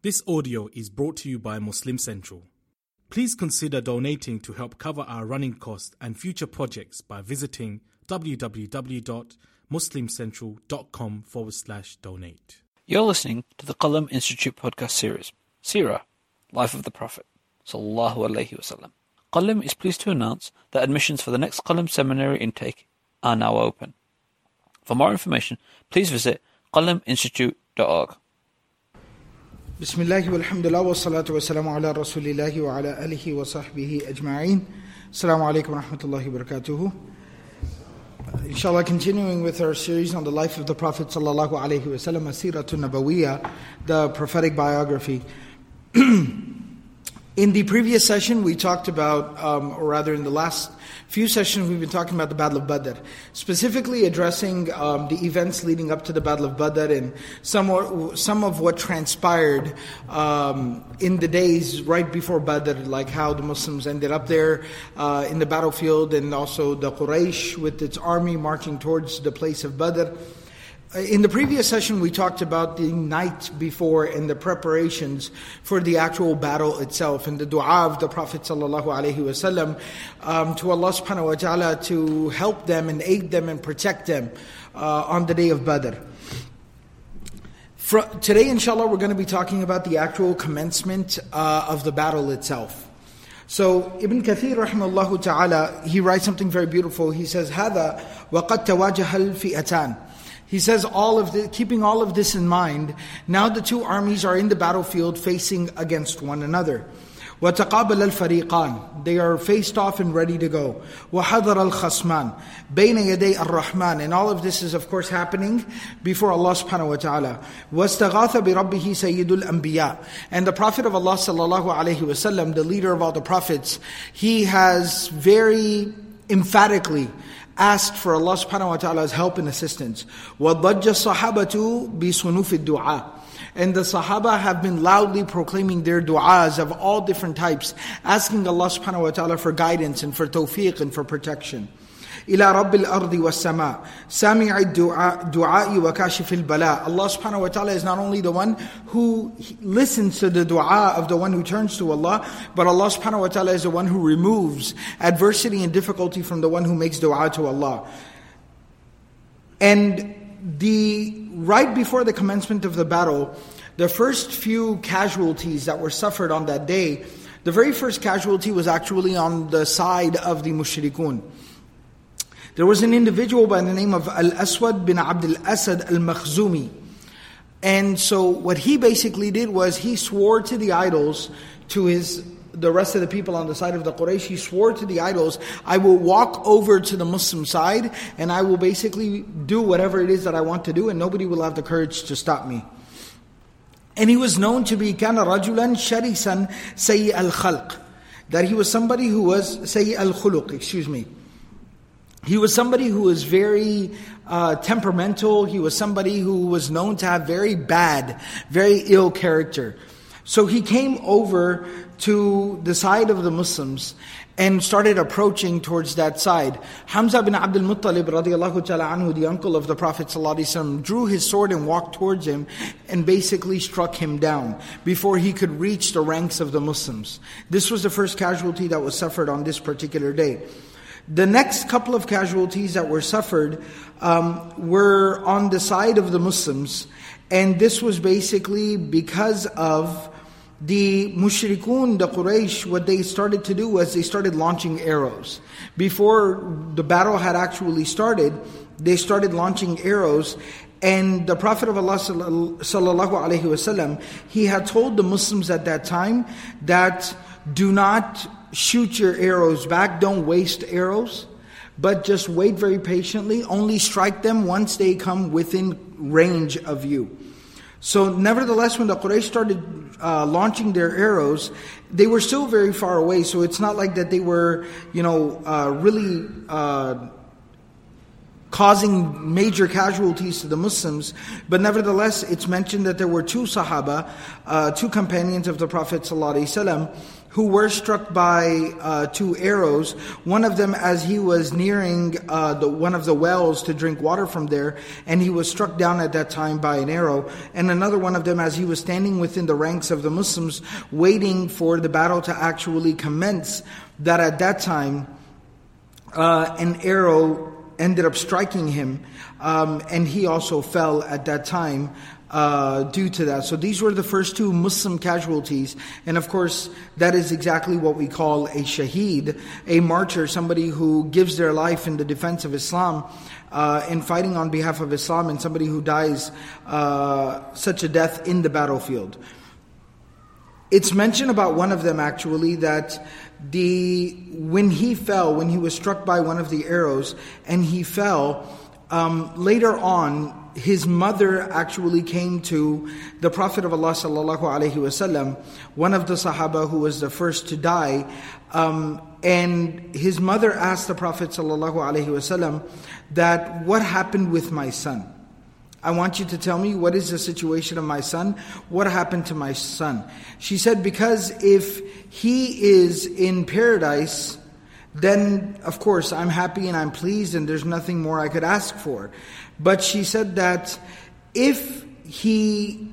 This audio is brought to you by Muslim Central. Please consider donating to help cover our running costs and future projects by visiting www.muslimcentral.com forward slash donate. You're listening to the Qalam Institute podcast series, Sirah, Life of the Prophet, Sallallahu Alaihi Wasallam. Qalam is pleased to announce that admissions for the next Qalam seminary intake are now open. For more information, please visit qalaminstitute.org. بسم الله والحمد لله والصلاة والسلام على رسول الله وعلى آله وصحبه أجمعين السلام عليكم ورحمة الله وبركاته إن شاء الله continuing with our series on the life of the Prophet sallallahu alaihi wasallam, Asiratun Nabawiyya, the prophetic biography. in the previous session, we talked about, um, or rather in the last few sessions, we've been talking about the Battle of Badr, specifically addressing um, the events leading up to the Battle of Badr and some, some of what transpired um, in the days right before Badr, like how the Muslims ended up there uh, in the battlefield, and also the Quraysh with its army marching towards the place of Badr. Uh, in the previous session, we talked about the night before and the preparations for the actual battle itself and the dua of the Prophet ﷺ um, to Allah subhanahu wa ta'ala to help them and aid them and protect them uh, on the day of Badr. For, today, inshallah, we're going to be talking about the actual commencement uh, of the battle itself. So Ibn Kathir rahimahullah ta'ala, he writes something very beautiful. He says, هذا وقد تواجه الفئتان he says all of the, keeping all of this in mind, now the two armies are in the battlefield facing against one another. وتقابل الفريقان They are faced off and ready to go. وحضر الخصمان بين يدي الرحمن And all of this is of course happening before Allah subhanahu wa ta'ala. واستغاث بربه سيد الأنبياء And the Prophet of Allah sallallahu alayhi wasallam, the leader of all the prophets, he has very emphatically asked for Allah subhanahu wa ta'ala's help and assistance. وَضَجَّ الصَّحَابَةُ بِصُنُوفِ الدُّعَاءِ and the Sahaba have been loudly proclaiming their du'as of all different types, asking Allah subhanahu wa ta'ala for guidance and for tawfiq and for protection. إلى رب الأرض والسماء سامع الدعاء دعاء وكاشف البلاء Allah subhanahu wa ta'ala is not only the one who listens to the dua of the one who turns to Allah but Allah subhanahu wa ta'ala is the one who removes adversity and difficulty from the one who makes dua to Allah and the right before the commencement of the battle the first few casualties that were suffered on that day the very first casualty was actually on the side of the mushrikun There was an individual by the name of Al Aswad bin Abdul Asad al Makhzumi. And so what he basically did was he swore to the idols, to his the rest of the people on the side of the Quraysh, he swore to the idols, I will walk over to the Muslim side and I will basically do whatever it is that I want to do and nobody will have the courage to stop me. And he was known to be kana rajulan sharisan sayy al khalq. That he was somebody who was sayy al khuluq, excuse me. He was somebody who was very uh, temperamental. He was somebody who was known to have very bad, very ill character. So he came over to the side of the Muslims and started approaching towards that side. Hamza bin Abdul Muttalib radiallahu ta'ala anhu, the uncle of the Prophet drew his sword and walked towards him and basically struck him down before he could reach the ranks of the Muslims. This was the first casualty that was suffered on this particular day. The next couple of casualties that were suffered um, were on the side of the Muslims, and this was basically because of the mushrikun, the Quraysh, what they started to do was they started launching arrows. Before the battle had actually started, they started launching arrows, and the Prophet of Allah sallallahu he had told the Muslims at that time that do not shoot your arrows back, don't waste arrows, but just wait very patiently. Only strike them once they come within range of you. So, nevertheless, when the Quraysh started uh, launching their arrows, they were still very far away. So, it's not like that they were, you know, uh, really uh, causing major casualties to the Muslims. But nevertheless, it's mentioned that there were two Sahaba, uh, two companions of the Prophet ﷺ, who were struck by uh, two arrows. One of them, as he was nearing uh, the, one of the wells to drink water from there, and he was struck down at that time by an arrow. And another one of them, as he was standing within the ranks of the Muslims, waiting for the battle to actually commence, that at that time, uh, an arrow ended up striking him, um, and he also fell at that time uh, due to that. So these were the first two Muslim casualties. And of course, that is exactly what we call a shaheed, a martyr, somebody who gives their life in the defense of Islam. Uh, in fighting on behalf of Islam, and somebody who dies uh, such a death in the battlefield. It's mentioned about one of them actually that the when he fell, when he was struck by one of the arrows, and he fell. Um, later on, his mother actually came to the Prophet of Allah sallallahu alaihi wasallam, one of the Sahaba who was the first to die, um, and his mother asked the Prophet sallallahu alaihi wasallam that what happened with my son. I want you to tell me what is the situation of my son? What happened to my son? She said, because if he is in paradise, then of course I'm happy and I'm pleased and there's nothing more I could ask for. But she said that if he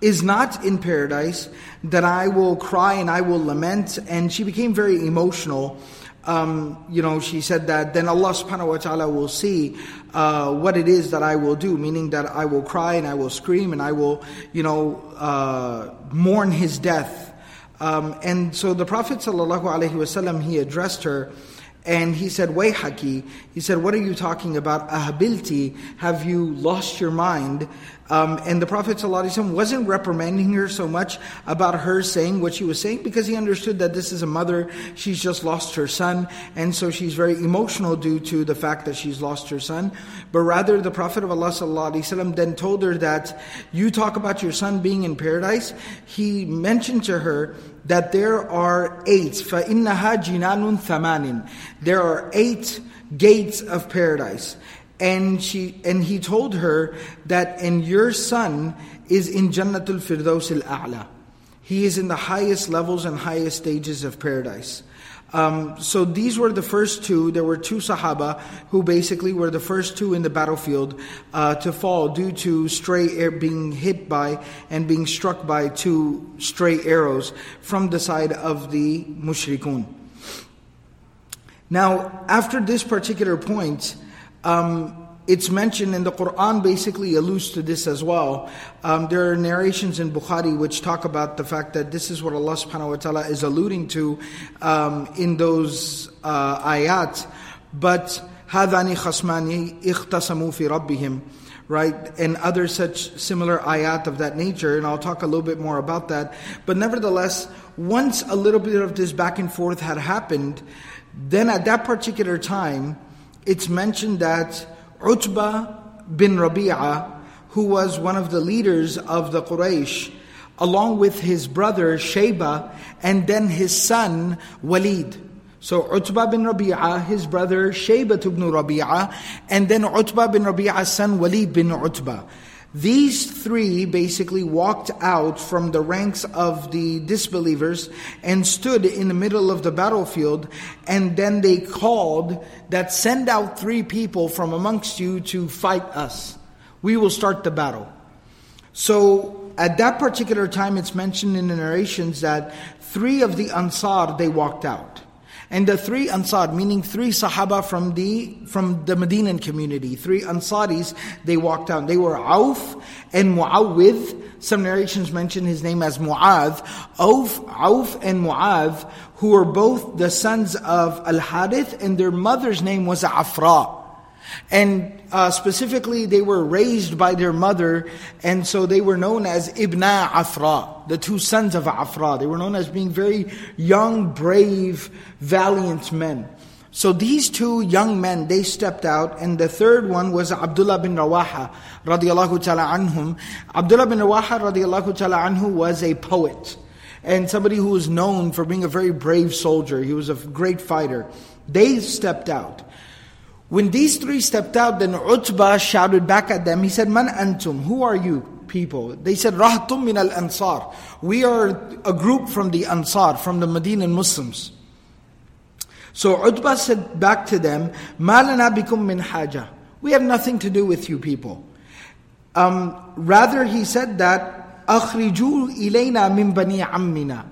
is not in paradise, that I will cry and I will lament. And she became very emotional. Um, you know, she said that then Allah subhanahu wa ta'ala will see uh, what it is that I will do, meaning that I will cry and I will scream and I will, you know, uh, mourn his death. Um, and so the Prophet sallallahu alaihi wasallam he addressed her and he said, Wayhaki, he said, What are you talking about? Ahabilti, have you lost your mind? Um, and the Prophet ﷺ wasn't reprimanding her so much about her saying what she was saying because he understood that this is a mother, she's just lost her son, and so she's very emotional due to the fact that she's lost her son. But rather, the Prophet of Allah ﷺ then told her that you talk about your son being in paradise. He mentioned to her that there are eight, فَإِنَّهَا جِنَانٌ ثَمَانٍ There are eight gates of paradise. And she and he told her that and your son is in Jannatul Firdaus al-A'la. He is in the highest levels and highest stages of paradise. Um, so these were the first two. There were two Sahaba who basically were the first two in the battlefield uh, to fall due to stray air being hit by and being struck by two stray arrows from the side of the mushrikun. Now, after this particular point, um, it's mentioned in the Quran basically alludes to this as well. Um, there are narrations in Bukhari which talk about the fact that this is what Allah subhanahu wa ta'ala is alluding to um, in those uh, ayat. But هذان خصمان اختصموا في ربهم right? And other such similar ayat of that nature, and I'll talk a little bit more about that. But nevertheless, once a little bit of this back and forth had happened, then at that particular time, it's mentioned that Utbah bin Rabi'ah, who was one of the leaders of the Quraysh, along with his brother Shayba, and then his son Walid. So Utbah bin Rabi'ah, his brother Shayba ibn Rabi'ah, and then Utbah bin Rabi'ah's son Walid bin Utbah. These three basically walked out from the ranks of the disbelievers and stood in the middle of the battlefield, and then they called that send out three people from amongst you to fight us. We will start the battle. So at that particular time, it's mentioned in the narrations that three of the Ansar they walked out. And the three Ansar, meaning three Sahaba from the from the Medinan community, three Ansaris, they walked out. They were Auf and Muawwidh. Some narrations mention his name as Mu'adh. Auf, Auf and Mu'adh, who were both the sons of Al Harith, and their mother's name was Afra. And uh, specifically, they were raised by their mother, and so they were known as Ibna Afra, the two sons of Afra. They were known as being very young, brave, valiant men. So these two young men, they stepped out, and the third one was Abdullah bin Rawaha, radiallahu ta'ala anhum. Abdullah bin Rawaha, radiallahu ta'ala anhu, was a poet, and somebody who was known for being a very brave soldier. He was a great fighter. They stepped out. When these three stepped out, then Utbah shouted back at them. He said, Man antum, who are you people? They said, Rahtum min al Ansar. We are a group from the Ansar, from the Medinan Muslims. So Utbah said back to them, Malana bikum min haja. We have nothing to do with you people. Um, rather, he said that, Akhriju ilayna min bani ammina.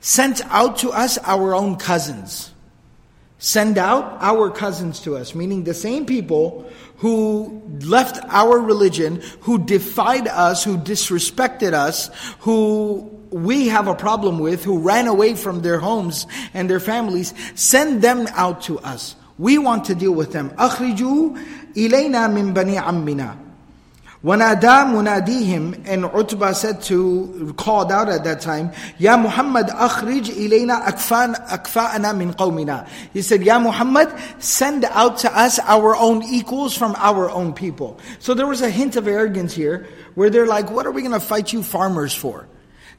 Sent out to us our own cousins send out our cousins to us, meaning the same people who left our religion, who defied us, who disrespected us, who we have a problem with, who ran away from their homes and their families, send them out to us. We want to deal with them. أخرجوا إلينا من بني عمنا وَنَادَى مُنَادِيهِمْ And Utbah said to, called out at that time, Ya Muhammad, akhrij ilayna akfa'ana min qawmina. He said, Ya Muhammad, send out to us our own equals from our own people. So there was a hint of arrogance here, where they're like, what are we going to fight you farmers for?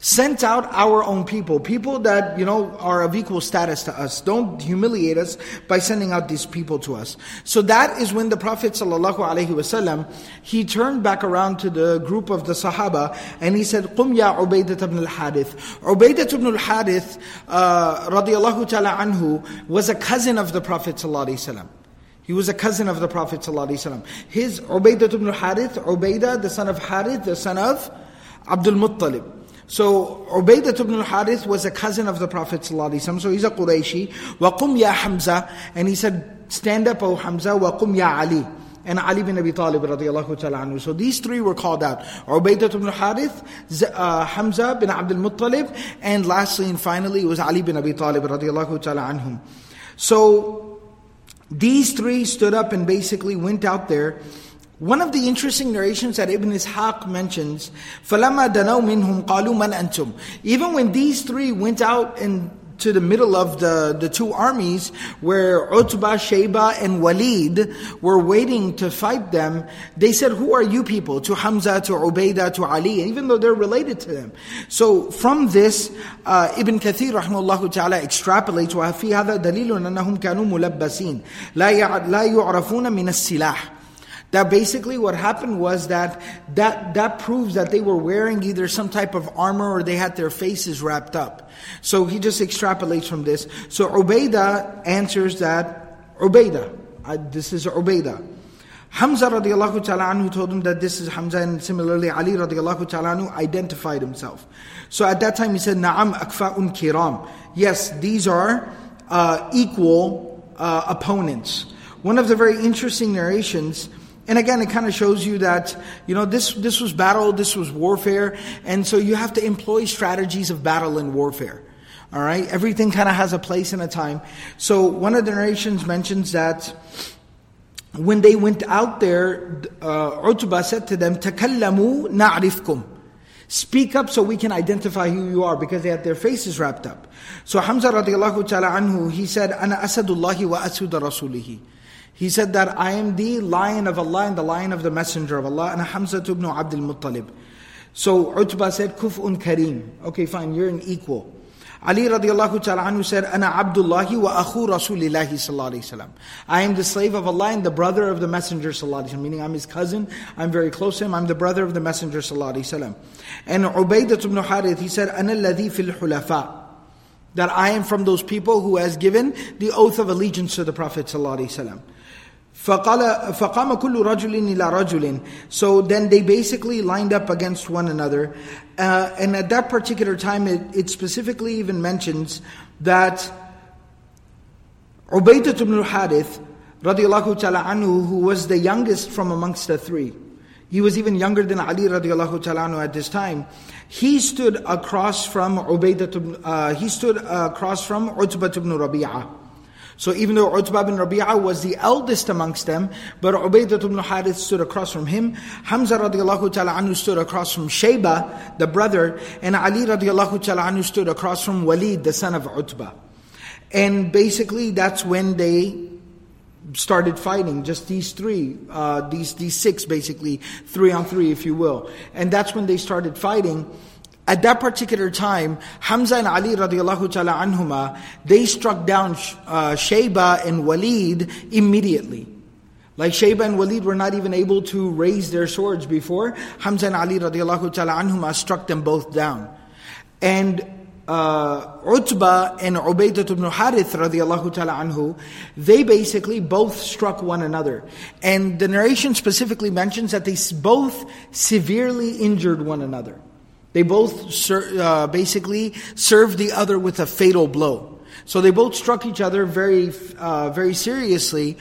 sent out our own people, people that, you know, are of equal status to us. Don't humiliate us by sending out these people to us. So that is when the Prophet ﷺ, he turned back around to the group of the Sahaba and he said, قُمْ يَا عُبَيْدَةَ ibn al-Harith. Ubaidah ibn al-Harith, uh, radiallahu ta'ala anhu, was a cousin of the Prophet ﷺ. He was a cousin of the Prophet ﷺ. His Ubaidah ibn al-Harith, Ubaidah, the son of Harith, the son of Abdul Muttalib. So Ubaidah ibn al-Harith was a cousin of the Prophet ﷺ, so he's a Qurayshi. وَقُمْ يَا Hamza, and he said, stand up O Hamza, وَقُمْ يَا Ali. And Ali bin Abi Talib radiallahu ta'ala anhu. So these three were called out. Ubaidah ibn al-Harith, uh, Hamza bin Abdul Muttalib, and lastly and finally it was Ali bin Abi Talib radiallahu ta'ala anhum. So these three stood up and basically went out there one of the interesting narrations that Ibn Ishaq mentions, فَلَمَّا دَنَوْ مِنْهُمْ قَالُوا مَنْ أَنْتُمْ Even when these three went out and to the middle of the, the two armies where Utbah, Shayba, and Walid were waiting to fight them, they said, Who are you people? To Hamza, to Ubaidah, to Ali, even though they're related to them. So from this, uh, Ibn Kathir rahmullah ta'ala extrapolates, وَفِي هَذَا دَلِيلٌ أَنَّهُمْ كَانُوا مُلَبَّسِينَ لَا يُعْرَفُونَ مِنَ السِّلَاحِ that basically what happened was that, that that proves that they were wearing either some type of armor or they had their faces wrapped up. So he just extrapolates from this. So Ubaidah answers that, Ubaidah, uh, this is Ubaidah. Hamza radiallahu ta'ala anhu told him that this is Hamza and similarly Ali radiallahu ta'ala anhu identified himself. So at that time he said, Na'am akfa'un kiram. Yes, these are uh, equal uh, opponents. One of the very interesting narrations and again, it kind of shows you that, you know, this, this was battle, this was warfare, and so you have to employ strategies of battle and warfare. All right? Everything kind of has a place and a time. So one of the narrations mentions that when they went out there, uh, Utbah said to them, تَكَلَّمُوا نَعْرِفْكُمْ Speak up so we can identify who you are because they had their faces wrapped up. So Hamza radiallahu ta'ala anhu, he said, أَنَا أَسَدُ اللَّهِ وَأَسُدَ رَسُولِهِ he said that I am the lion of Allah and the lion of the messenger of Allah, and Hamza ibn Abdul Muttalib. So Utbah said, Kuf'un Kareem. Okay, fine, you're an equal. Ali radiallahu ta'ala anhu said, Ana Abdullahi wa akhu Rasulillahi sallallahu alayhi. I am the slave of Allah and the brother of the Messenger sallallahu alayhi. Meaning I'm his cousin, I'm very close to him, I'm the brother of the Messenger sallallahu alayhi. And Ubaidah ibn Harith, he said, Ana alladhi fil hulafa. That I am from those people who has given the oath of allegiance to the Prophet sallallahu alayhi. فقال فقام كل رجل إلى رجل so then they basically lined up against one another uh, and at that particular time it, it specifically even mentions that Ubaidah ibn al-Harith radiallahu ta'ala عَنْهُ, who was the youngest from amongst the three he was even younger than Ali radiallahu عَنْهُ at this time. He stood across from Ubaidah, uh, he stood across from Utbah ibn Rabi'ah so even though Utbah bin Rabi'ah was the eldest amongst them, but Ubaidah ibn Harith stood across from him, Hamza radiallahu ta'ala anhu stood across from Shayba, the brother, and Ali radiallahu ta'ala anhu stood across from Walid, the son of Utbah. And basically that's when they started fighting, just these three, uh, these, these six basically, three on three if you will. And that's when they started fighting. At that particular time, Hamza and Ali radiallahu ta'ala anhuma, they struck down uh, Shayba and Walid immediately. Like Shayba and Walid were not even able to raise their swords before. Hamza and Ali radiallahu ta'ala anhuma struck them both down. And uh, Utbah and Ubaidah ibn Harith radiallahu ta'ala anhu, they basically both struck one another. And the narration specifically mentions that they both severely injured one another. They both ser- uh, basically served the other with a fatal blow. So they both struck each other very, uh, very seriously.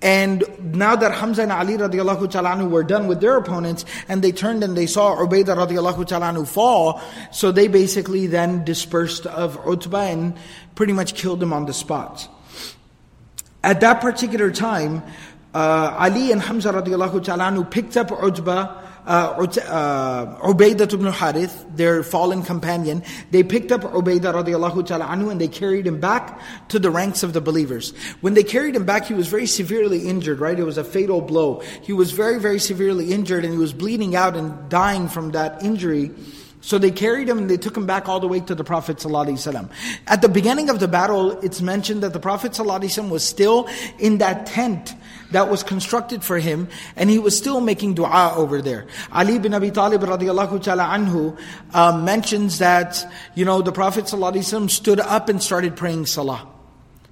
And now that Hamza and Ali radiallahu ta'ala were done with their opponents, and they turned and they saw Ubaidah radiallahu ta'ala fall, so they basically then dispersed of Utbah and pretty much killed him on the spot. At that particular time, uh, Ali and Hamza radiallahu ta'ala picked up Utbah uh, uh, Ubaidah ibn Harith, their fallen companion, they picked up Ubaidah radiallahu ta'ala anhu and they carried him back to the ranks of the believers. When they carried him back, he was very severely injured, right? It was a fatal blow. He was very, very severely injured and he was bleeding out and dying from that injury. So they carried him and they took him back all the way to the Prophet ﷺ. At the beginning of the battle, it's mentioned that the Prophet ﷺ was still in that tent that was constructed for him, and he was still making dua over there. Ali bin Abi Talib radiallahu ta'ala anhu uh, mentions that, you know, the Prophet stood up and started praying salah.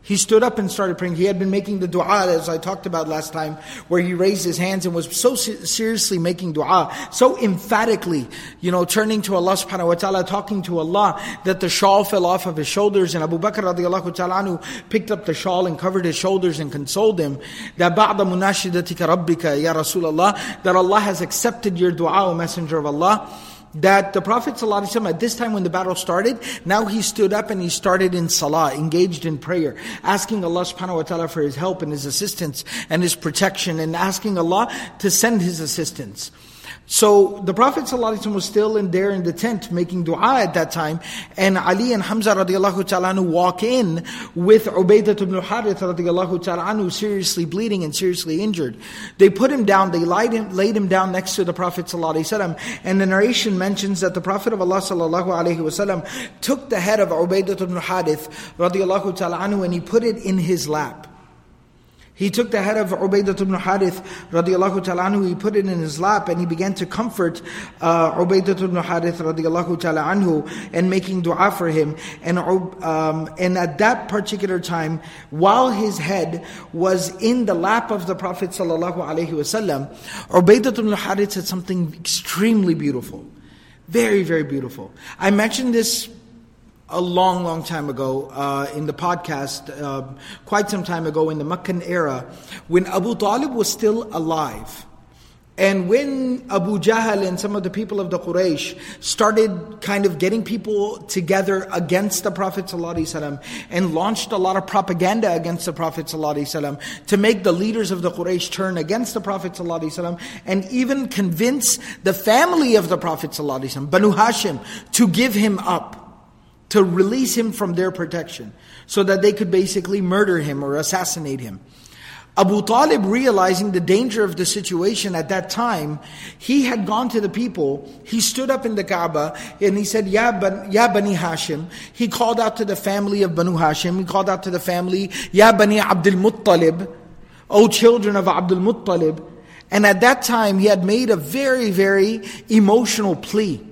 He stood up and started praying. He had been making the dua, as I talked about last time, where he raised his hands and was so seriously making dua, so emphatically, you know, turning to Allah subhanahu wa ta'ala, talking to Allah, that the shawl fell off of his shoulders, and Abu Bakr radiallahu ta'ala picked up the shawl and covered his shoulders and consoled him, that ba'da munashidatika rabbika ya Rasulullah, that Allah has accepted your dua, O Messenger of Allah, that the Prophet ﷺ, at this time when the battle started, now he stood up and he started in salah, engaged in prayer, asking Allah subhanahu wa ta'ala for his help and his assistance and his protection and asking Allah to send his assistance. So the Prophet ﷺ was still in there in the tent making dua at that time, and Ali and Hamza radiallahu ta'ala walk in with Ubaidah ibn Harith radiallahu ta'ala seriously bleeding and seriously injured. They put him down, they laid him, laid him down next to the Prophet ﷺ, and the narration mentions that the Prophet of Allah wasallam took the head of Ubaidah ibn Harith radiallahu ta'ala and he put it in his lap. He took the head of Ubaidah ibn Harith radiallahu ta'ala he put it in his lap and he began to comfort uh, Ubaidah ibn Harith radiallahu ta'ala anhu and making dua for him. And, um, and at that particular time, while his head was in the lap of the Prophet sallallahu alaihi wasallam, Ubaidah ibn Harith said something extremely beautiful. Very, very beautiful. I mentioned this a long, long time ago uh, in the podcast, uh, quite some time ago in the Meccan era, when Abu Talib was still alive. And when Abu Jahl and some of the people of the Quraysh started kind of getting people together against the Prophet ﷺ and launched a lot of propaganda against the Prophet ﷺ to make the leaders of the Quraysh turn against the Prophet ﷺ and even convince the family of the Prophet ﷺ, Banu Hashim, to give him up to release him from their protection so that they could basically murder him or assassinate him. Abu Talib, realizing the danger of the situation at that time, he had gone to the people. He stood up in the Kaaba and he said, Ya, ban, ya Bani Hashim. He called out to the family of Banu Hashim. He called out to the family, Ya Bani Abdul Muttalib. O children of Abdul Muttalib. And at that time, he had made a very, very emotional plea.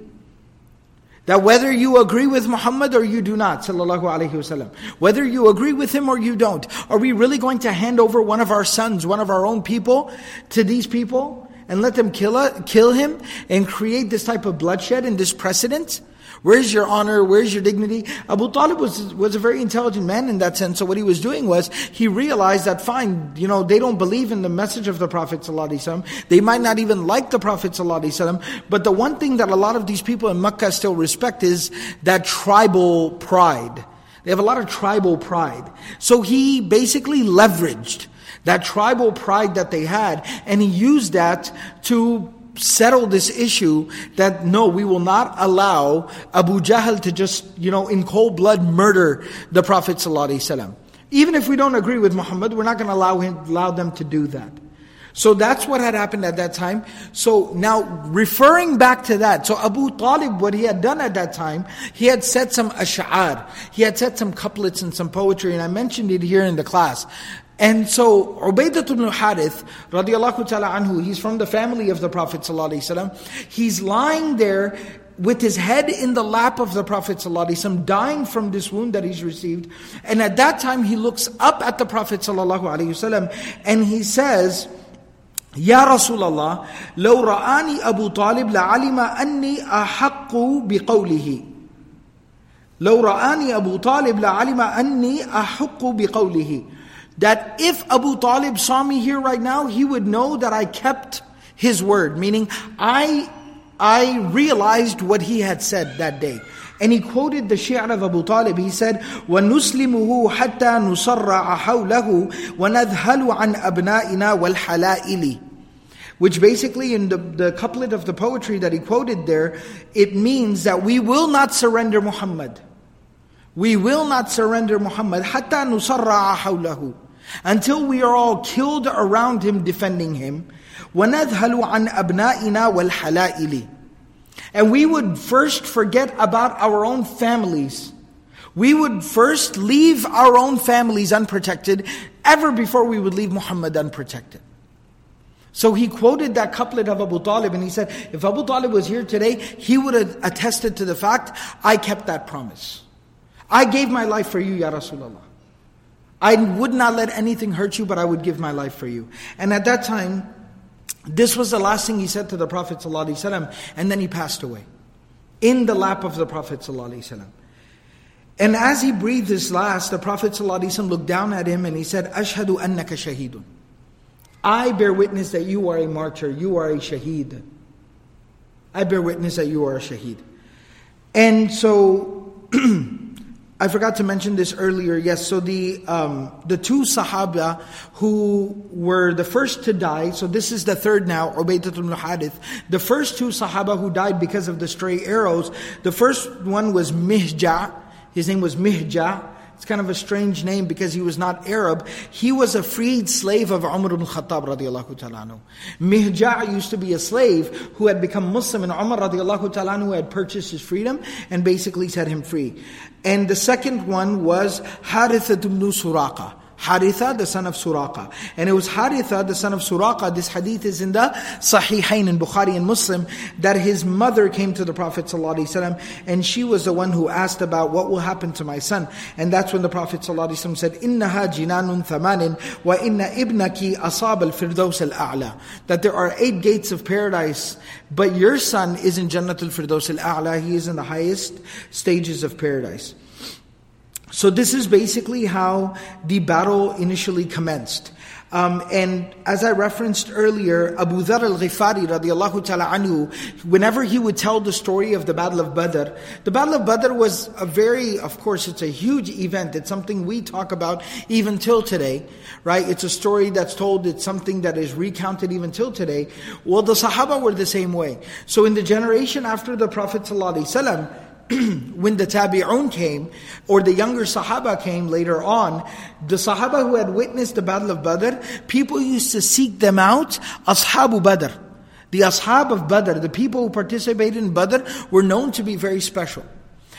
That whether you agree with Muhammad or you do not, sallallahu alaihi wasallam, whether you agree with him or you don't, are we really going to hand over one of our sons, one of our own people, to these people and let them kill, uh, kill him and create this type of bloodshed and this precedent? Where's your honor? Where's your dignity? Abu Talib was, was a very intelligent man in that sense. So what he was doing was, he realized that fine, you know, they don't believe in the message of the Prophet. They might not even like the Prophet. But the one thing that a lot of these people in Mecca still respect is that tribal pride. They have a lot of tribal pride. So he basically leveraged that tribal pride that they had, and he used that to settle this issue that no, we will not allow Abu Jahl to just, you know, in cold blood murder the Prophet Wasallam. Even if we don't agree with Muhammad, we're not going to allow him, allow them to do that. So that's what had happened at that time. So now referring back to that, so Abu Talib, what he had done at that time, he had said some ash'ar, he had said some couplets and some poetry, and I mentioned it here in the class. And so Ubaidah ibn Harith, radiallahu ta'ala anhu, he's from the family of the Prophet ﷺ. He's lying there with his head in the lap of the Prophet ﷺ, dying from this wound that he's received. And at that time he looks up at the Prophet ﷺ and he says, يا رسول الله لو رآني أبو طالب لعلم أني أحق بقوله لو رآني أبو طالب لعلم أني أحق بقوله that if Abu Talib saw me here right now, he would know that I kept his word, meaning I I realized what he had said that day. And he quoted the shi'r of Abu Talib. He said, وَنُسْلِمُهُ حَتَّى نُصَرَّعَ حَوْلَهُ وَنَذْهَلُ عَنْ أَبْنَائِنَا وَالْحَلَائِلِ which basically in the, the couplet of the poetry that he quoted there, it means that we will not surrender Muhammad. We will not surrender Muhammad حَتَّى نُصَرَّعَ حَوْلَهُ Until we are all killed around him defending him. وَنَذْهَلُ عَنْ أَبْنَائِنَا وَالْحَلَائِلِ And we would first forget about our own families. We would first leave our own families unprotected ever before we would leave Muhammad unprotected. So he quoted that couplet of Abu Talib and he said, if Abu Talib was here today, he would have attested to the fact, I kept that promise. I gave my life for you, Ya Rasulullah. I would not let anything hurt you, but I would give my life for you. And at that time, this was the last thing he said to the Prophet ﷺ, and then he passed away. In the lap of the Prophet ﷺ. And as he breathed his last, the Prophet ﷺ looked down at him and he said, Ashhadu annaka shahidun. I bear witness that you are a martyr, you are a shaheed. I bear witness that you are a shaheed. And so I forgot to mention this earlier. Yes, so the um, the two Sahaba who were the first to die. So this is the third now, Ubaidah ibn Harith. The first two Sahaba who died because of the stray arrows. The first one was Mihja. His name was Mihja. It's kind of a strange name because he was not Arab. He was a freed slave of Umar ibn Khattab radiallahu ta'ala Mihja' used to be a slave who had become Muslim and Umar radiallahu ta'ala had purchased his freedom and basically set him free. And the second one was Haritha ibn Suraqa. Haritha, the son of Suraqa. And it was Haritha, the son of Suraqa, this hadith is in the Sahihain in Bukhari and Muslim, that his mother came to the Prophet ﷺ and she was the one who asked about what will happen to my son. And that's when the Prophet ﷺ said, إِنَّهَا جِنَانٌ ثَمَانٍ وَإِنَّ إِبْنَكِ أَصَابَ الْفِرْدَوْسَ الْأَعْلَى That there are eight gates of paradise, but your son is in Jannatul Firdaus al-A'la, he is in the highest stages of paradise. So this is basically how the battle initially commenced. Um, and as I referenced earlier, Abu Dhar al-Ghifari radiallahu ta'ala anhu, whenever he would tell the story of the Battle of Badr, the Battle of Badr was a very, of course, it's a huge event. It's something we talk about even till today, right? It's a story that's told, it's something that is recounted even till today. Well, the Sahaba were the same way. So in the generation after the Prophet sallallahu alaihi wasallam, when the Tabi'un came, or the younger Sahaba came later on, the Sahaba who had witnessed the Battle of Badr, people used to seek them out, Ashabu Badr. The Ashab of Badr, the people who participated in Badr, were known to be very special.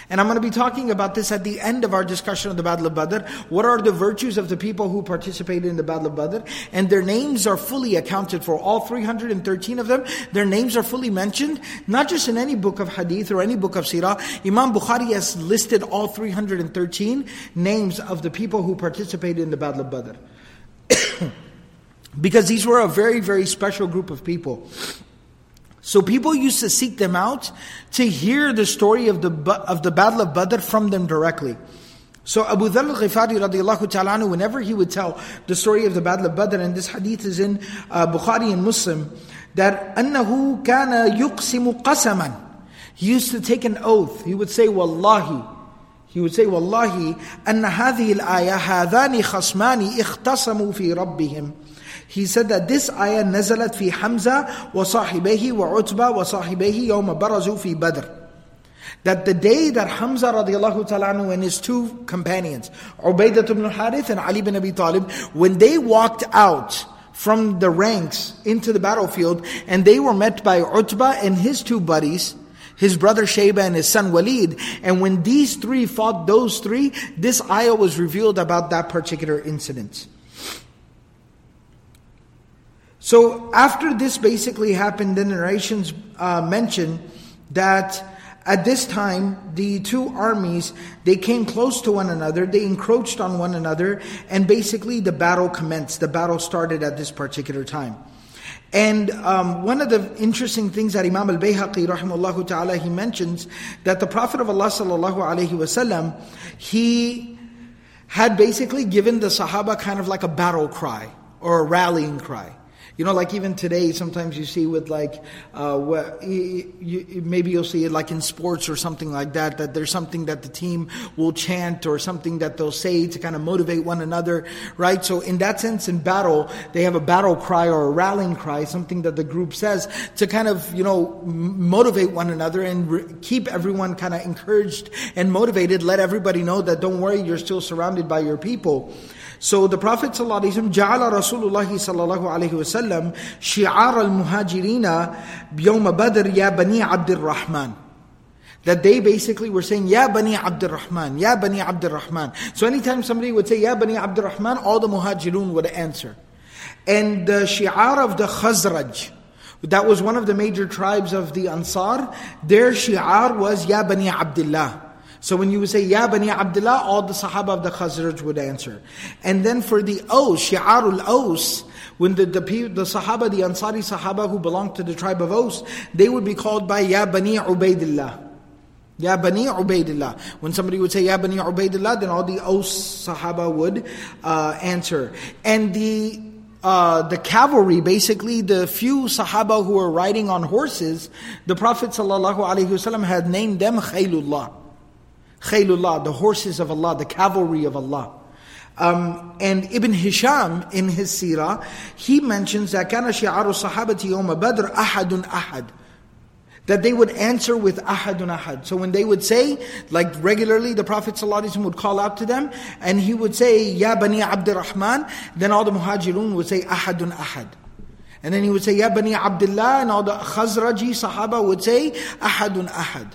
And I'm going to be talking about this at the end of our discussion of the Battle of Badr. What are the virtues of the people who participated in the Battle of Badr? And their names are fully accounted for. All 313 of them, their names are fully mentioned, not just in any book of hadith or any book of sirah. Imam Bukhari has listed all 313 names of the people who participated in the Battle of Badr. because these were a very, very special group of people. So people used to seek them out to hear the story of the, of the Battle of Badr from them directly. So Abu Dhar al-Ghifari radiallahu ta'ala whenever he would tell the story of the Battle of Badr, and this hadith is in uh, Bukhari and Muslim, that أنه كان يقسم قسما. He used to take an oath. He would say, Wallahi. He would say, Wallahi, أن هذه الآية هذان خصمان اختصموا في ربهم. he said that this ayah nazalat fi Hamza wa sahibihi wa Utba wa sahibihi yawma barazu fi Badr. That the day that Hamza radiallahu ta'ala and his two companions, Ubaidah ibn Harith and Ali ibn Abi Talib, when they walked out from the ranks into the battlefield and they were met by Utba and his two buddies, his brother Shayba and his son Walid. And when these three fought those three, this ayah was revealed about that particular incident. So after this basically happened, the narrations uh, mention that at this time, the two armies, they came close to one another, they encroached on one another, and basically the battle commenced. The battle started at this particular time. And um, one of the interesting things that Imam al-Bayhaqi rahimahullah ta'ala, he mentions that the Prophet of Allah sallallahu alayhi wasallam, he had basically given the Sahaba kind of like a battle cry or a rallying cry. You know, like even today, sometimes you see with like, uh, you, you, maybe you'll see it like in sports or something like that, that there's something that the team will chant or something that they'll say to kind of motivate one another, right? So in that sense, in battle, they have a battle cry or a rallying cry, something that the group says to kind of, you know, motivate one another and re- keep everyone kind of encouraged and motivated. Let everybody know that don't worry, you're still surrounded by your people. So the Prophet ﷺ جعل رسول الله صلى الله عليه وسلم شعار المهاجرين بيوم بدر يا بني عبد الرحمن that they basically were saying, Ya Bani Abdul Rahman, Ya Bani Abdul Rahman. So anytime somebody would say, Ya Bani Abdul Rahman, all the muhajirun would answer. And the shi'ar of the Khazraj, that was one of the major tribes of the Ansar, their shi'ar was Ya Bani Abdullah. So when you would say, Ya Bani Abdullah, all the Sahaba of the Khazraj would answer. And then for the Aus, Shi'arul Aus, when the, the, the Sahaba, the Ansari Sahaba who belonged to the tribe of Aus, they would be called by Ya Bani Ubaidillah. Ya Bani Ubaidillah. When somebody would say Ya Bani Ubaidillah, then all the Aus Sahaba would uh, answer. And the uh, the cavalry, basically the few Sahaba who were riding on horses, the Prophet ﷺ had named them Khaylullah. Khaylullah, the horses of Allah, the cavalry of Allah. Um, and Ibn Hisham in his seerah, he mentions that كان شعار الصحابة يوم بدر أحد أحد that they would answer with ahadun ahad. So when they would say, like regularly, the Prophet ﷺ would call out to them, and he would say, Ya Bani Abdurrahman, then all the muhajirun would say ahadun ahad. And then he would say, Ya Bani Abdullah, and all the Khazraji Sahaba would say, ahadun ahad.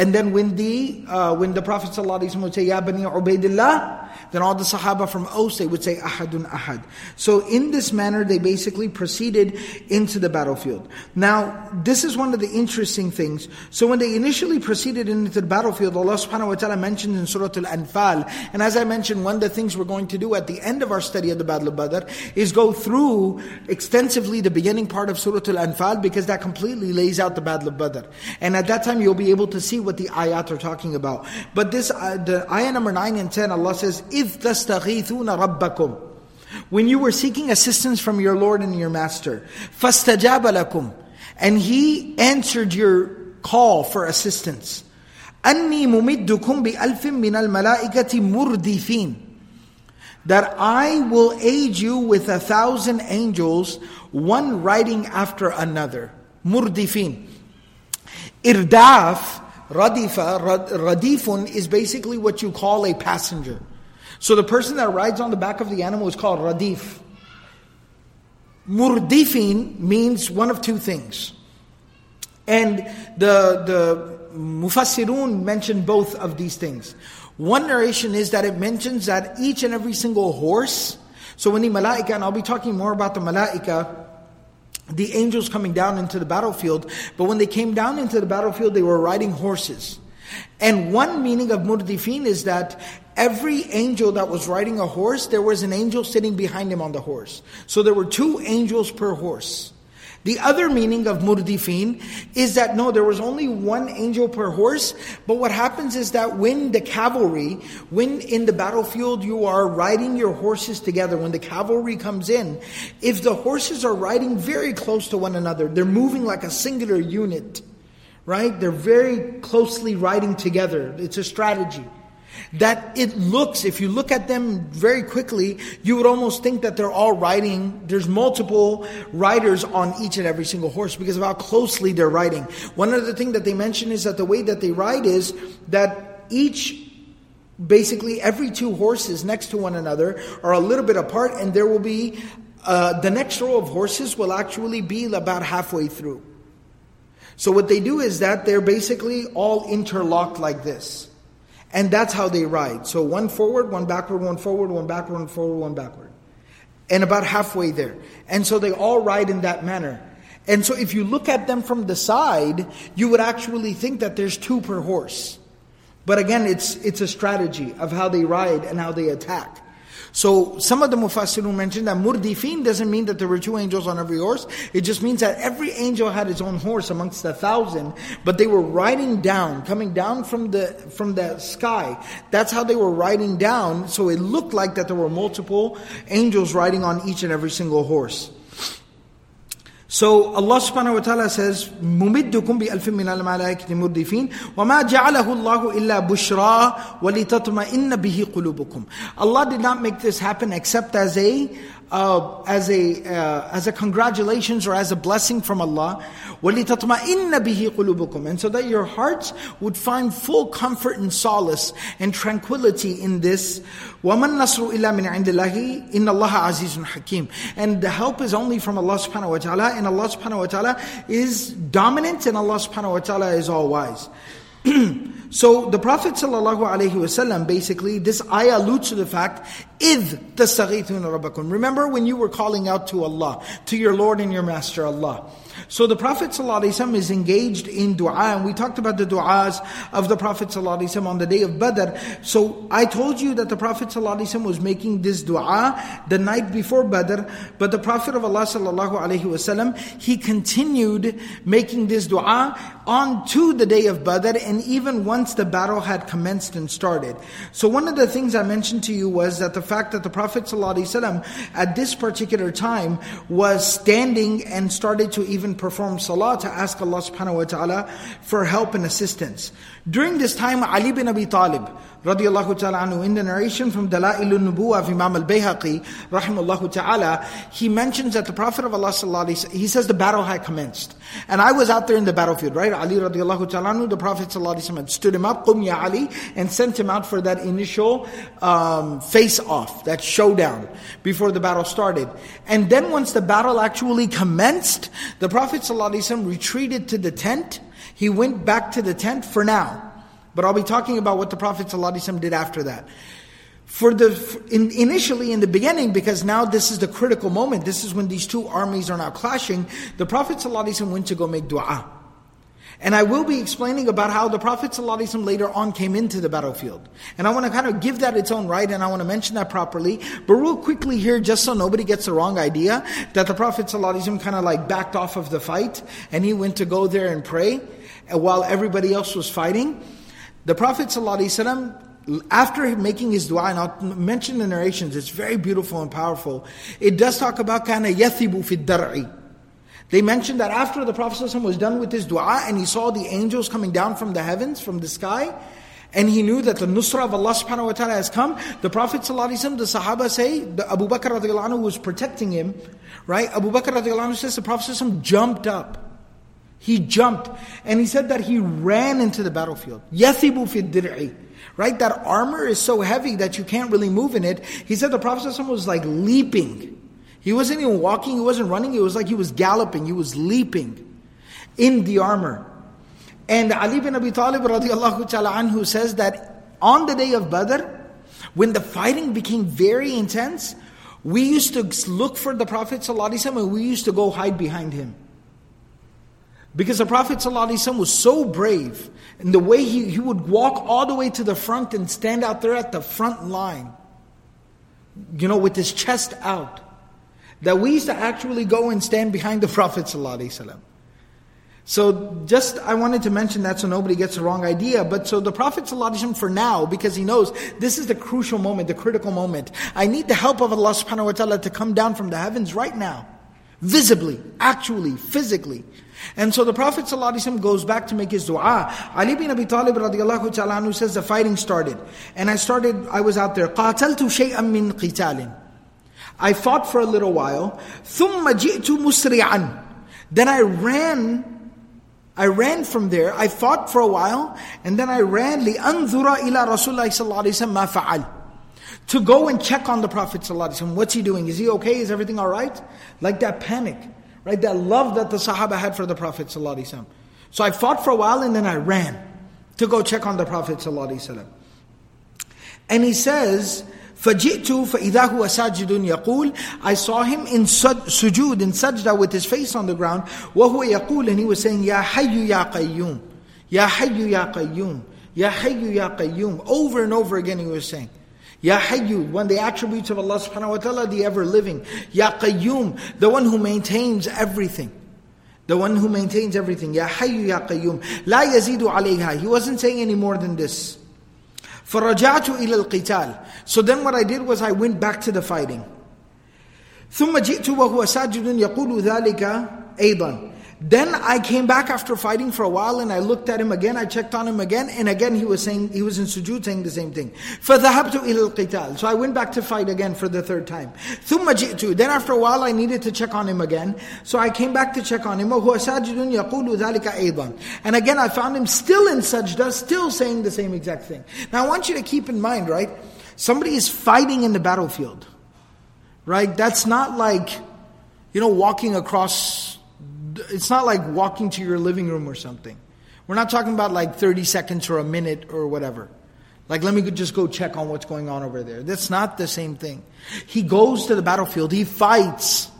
And then when the uh, when the Prophet ﷺ would say, Ya Bani Ubaidillah, then all the Sahaba from Aus, they would say, Ahadun Ahad. So in this manner, they basically proceeded into the battlefield. Now, this is one of the interesting things. So when they initially proceeded into the battlefield, Allah subhanahu wa ta'ala mentioned in Surah Al-Anfal, and as I mentioned, one of the things we're going to do at the end of our study of the Battle of Badr is go through extensively the beginning part of Surah Al-Anfal, because that completely lays out the Battle of Badr. And at that time, you'll be able to see what the ayat are talking about. But this, uh, the ayah number 9 and 10, Allah says, إِذْ تَسْتَغِيثُونَ رَبَّكُمْ When you were seeking assistance from your Lord and your Master, فَاسْتَجَابَ لَكُمْ And He answered your call for assistance. أَنِّي مُمِدُّكُمْ بِأَلْفٍ مِّنَ الْمَلَائِكَةِ مُرْدِفِينَ That I will aid you with a thousand angels, one riding after another. Murdifin. Irdaf, radifa, radifun is basically what you call a passenger. So the person that rides on the back of the animal is called radif. Murdifin means one of two things. And the, the Mufassirun mention both of these things. One narration is that it mentions that each and every single horse, so when the malaika, and I'll be talking more about the malaika, the angels coming down into the battlefield, but when they came down into the battlefield, they were riding horses. And one meaning of murdifin is that every angel that was riding a horse, there was an angel sitting behind him on the horse. So there were two angels per horse. The other meaning of murdifin is that no, there was only one angel per horse, but what happens is that when the cavalry, when in the battlefield you are riding your horses together, when the cavalry comes in, if the horses are riding very close to one another, they're moving like a singular unit, right? They're very closely riding together. It's a strategy that it looks, if you look at them very quickly, you would almost think that they're all riding, there's multiple riders on each and every single horse because of how closely they're riding. One other thing that they mention is that the way that they ride is that each basically every two horses next to one another are a little bit apart and there will be uh, the next row of horses will actually be about halfway through. So what they do is that they're basically all interlocked like this. And that's how they ride. So one forward, one backward, one forward, one backward, one forward, one backward. And about halfway there. And so they all ride in that manner. And so if you look at them from the side, you would actually think that there's two per horse. But again, it's, it's a strategy of how they ride and how they attack. So some of the Mufassirun mentioned that murdifin doesn't mean that there were two angels on every horse. It just means that every angel had his own horse amongst the thousand, but they were riding down, coming down from the from the sky. That's how they were riding down. So it looked like that there were multiple angels riding on each and every single horse. So Allah subhanahu wa ta'ala says, مُمِدُّكُمْ بِأَلْفٍ مِّنَ الْمَلَائِكَةِ مُرْدِفِينَ وَمَا جَعَلَهُ اللَّهُ إِلَّا بُشْرَى وَلِتَطْمَئِنَّ بِهِ قُلُوبُكُمْ Allah did not make this happen except as a uh, as a uh, as a congratulations or as a blessing from Allah. وَلِتَطْمَئِنَّ بِهِ قُلُوبُكُمْ And so that your hearts would find full comfort and solace and tranquility in this. وَمَن نَصْرُ إِلَّا مِنْ عِنْدِ اللَّهِ إِنَّ اللَّهَ عَزِيزٌ حَكِيمٌ And the help is only from Allah subhanahu wa ta'ala and Allah subhanahu wa ta'ala is dominant and Allah subhanahu wa ta'ala is all wise. so the Prophet ﷺ basically, this ayah alludes to the fact, إِذْ تَسْتَغِيثُونَ رَبَّكُمْ Remember when you were calling out to Allah, to your Lord and your Master Allah. So the Prophet ﷺ is engaged in dua, and we talked about the du'as of the Prophet ﷺ on the day of Badr. So I told you that the Prophet ﷺ was making this dua the night before Badr, but the Prophet of Allah ﷺ, he continued making this dua on to the day of Badr, and even once the battle had commenced and started. So one of the things I mentioned to you was that the fact that the Prophet ﷺ at this particular time was standing and started to even perform salah to ask Allah subhanahu wa ta'ala for help and assistance. During this time, Ali bin Abi Talib, radiallahu ta'ala anhu, in the narration from Dala'ilun Nubuwa of Imam al-Bayhaqi, rahimahullah ta'ala, he mentions that the Prophet of Allah sallallahu he says the battle had commenced. And I was out there in the battlefield, right? Ali radiallahu ta'ala anhu, the Prophet sallallahu had stood him up, Qum ya Ali, and sent him out for that initial um, face-off, that showdown, before the battle started. And then once the battle actually commenced, the Prophet sallallahu retreated to the tent, he went back to the tent for now. But I'll be talking about what the Prophet ﷺ did after that. For the in, initially in the beginning, because now this is the critical moment. This is when these two armies are now clashing. The Prophet ﷺ went to go make du'a. And I will be explaining about how the Prophet ﷺ later on came into the battlefield. And I want to kind of give that its own right and I want to mention that properly. But real quickly here, just so nobody gets the wrong idea, that the Prophet ﷺ kind of like backed off of the fight and he went to go there and pray while everybody else was fighting. The Prophet ﷺ, after making his dua, and I'll mention the narrations, it's very beautiful and powerful. It does talk about kind of yathibu fi dar'i. They mentioned that after the Prophet ﷺ was done with his dua and he saw the angels coming down from the heavens, from the sky, and he knew that the nusra of Allah subhanahu wa ta'ala has come, the Prophet ﷺ, the Sahaba say, the Abu Bakr radiallahu anhu was protecting him, right? Abu Bakr radiallahu anhu says the Prophet ﷺ jumped up. He jumped and he said that he ran into the battlefield. Yathibu fi dir'i. Right? That armor is so heavy that you can't really move in it. He said the Prophet was like leaping. He wasn't even walking, he wasn't running, it was like he was galloping, he was leaping in the armor. And Ali bin Abi Talib radiallahu ta'ala anhu says that on the day of Badr, when the fighting became very intense, we used to look for the Prophet and we used to go hide behind him. Because the Prophet ﷺ was so brave, and the way he, he would walk all the way to the front and stand out there at the front line, you know, with his chest out, that we used to actually go and stand behind the Prophet ﷺ. So just, I wanted to mention that so nobody gets the wrong idea. But so the Prophet ﷺ for now, because he knows this is the crucial moment, the critical moment. I need the help of Allah subhanahu wa ta'ala to come down from the heavens right now. Visibly, actually, physically. And so the Prophet ﷺ goes back to make his dua. Ali bin Abi Talib radiallahu ta'ala anhu says the fighting started. And I started, I was out there. قَاتَلْتُ شَيْئًا مِّن قِتَالٍ I fought for a little while. ثُمَّ جِئْتُ مُسْرِعًا Then I ran I ran from there, I fought for a while, and then I ran لِأَنظُرَ إِلَى رَسُولِ اللَّهِ صَلَّى اللَّهِ عَلَيْهِ وسلم مَا فَعَلْ to go and check on the Prophet ﷺ. What's he doing? Is he okay? Is everything all right? Like that panic, right? That love that the Sahaba had for the Prophet ﷺ. So I fought for a while and then I ran to go check on the Prophet ﷺ. And he says, فَجِئْتُ فَإِذَا هُوَ سَاجِدٌ يَقُولُ I saw him in sujood, in sajda with his face on the ground. وَهُوَ يَقُولُ And he was saying, يَا حَيُّ يَا قَيُّومُ يَا حَيُّ يَا قَيُّومُ يَا حَيُّ يَا قَيُّومُ Over and over again he was saying. Ya Hayyu, one of the attributes of Allah subhanahu wa ta'ala, the ever living. Ya Qayyum, the one who maintains everything. The one who maintains everything. Ya Hayyu Ya Qayyum. La yazidu alayha. He wasn't saying any more than this. فَرَجَعْتُ إِلَى الْقِتَالِ So then what I did was I went back to the fighting. ثُمَّ جِئْتُ وَهُوَ سَاجِدٌ يَقُولُ ذَلِكَ أَيْضًا then I came back after fighting for a while and I looked at him again, I checked on him again, and again he was saying, he was in sujood saying the same thing. فَذَهَبْتُ إِلَى الْقِتَالِ So I went back to fight again for the third time. ثُمَّ جِئْتُ Then after a while I needed to check on him again. So I came back to check on him. وَهُوَ سَاجِدٌ يَقُولُ ذَلِكَ أَيْضًا And again I found him still in sajda, still saying the same exact thing. Now I want you to keep in mind, right? Somebody is fighting in the battlefield. Right? That's not like, you know, walking across it's not like walking to your living room or something. We're not talking about like 30 seconds or a minute or whatever. Like, let me just go check on what's going on over there. That's not the same thing. He goes to the battlefield, he fights,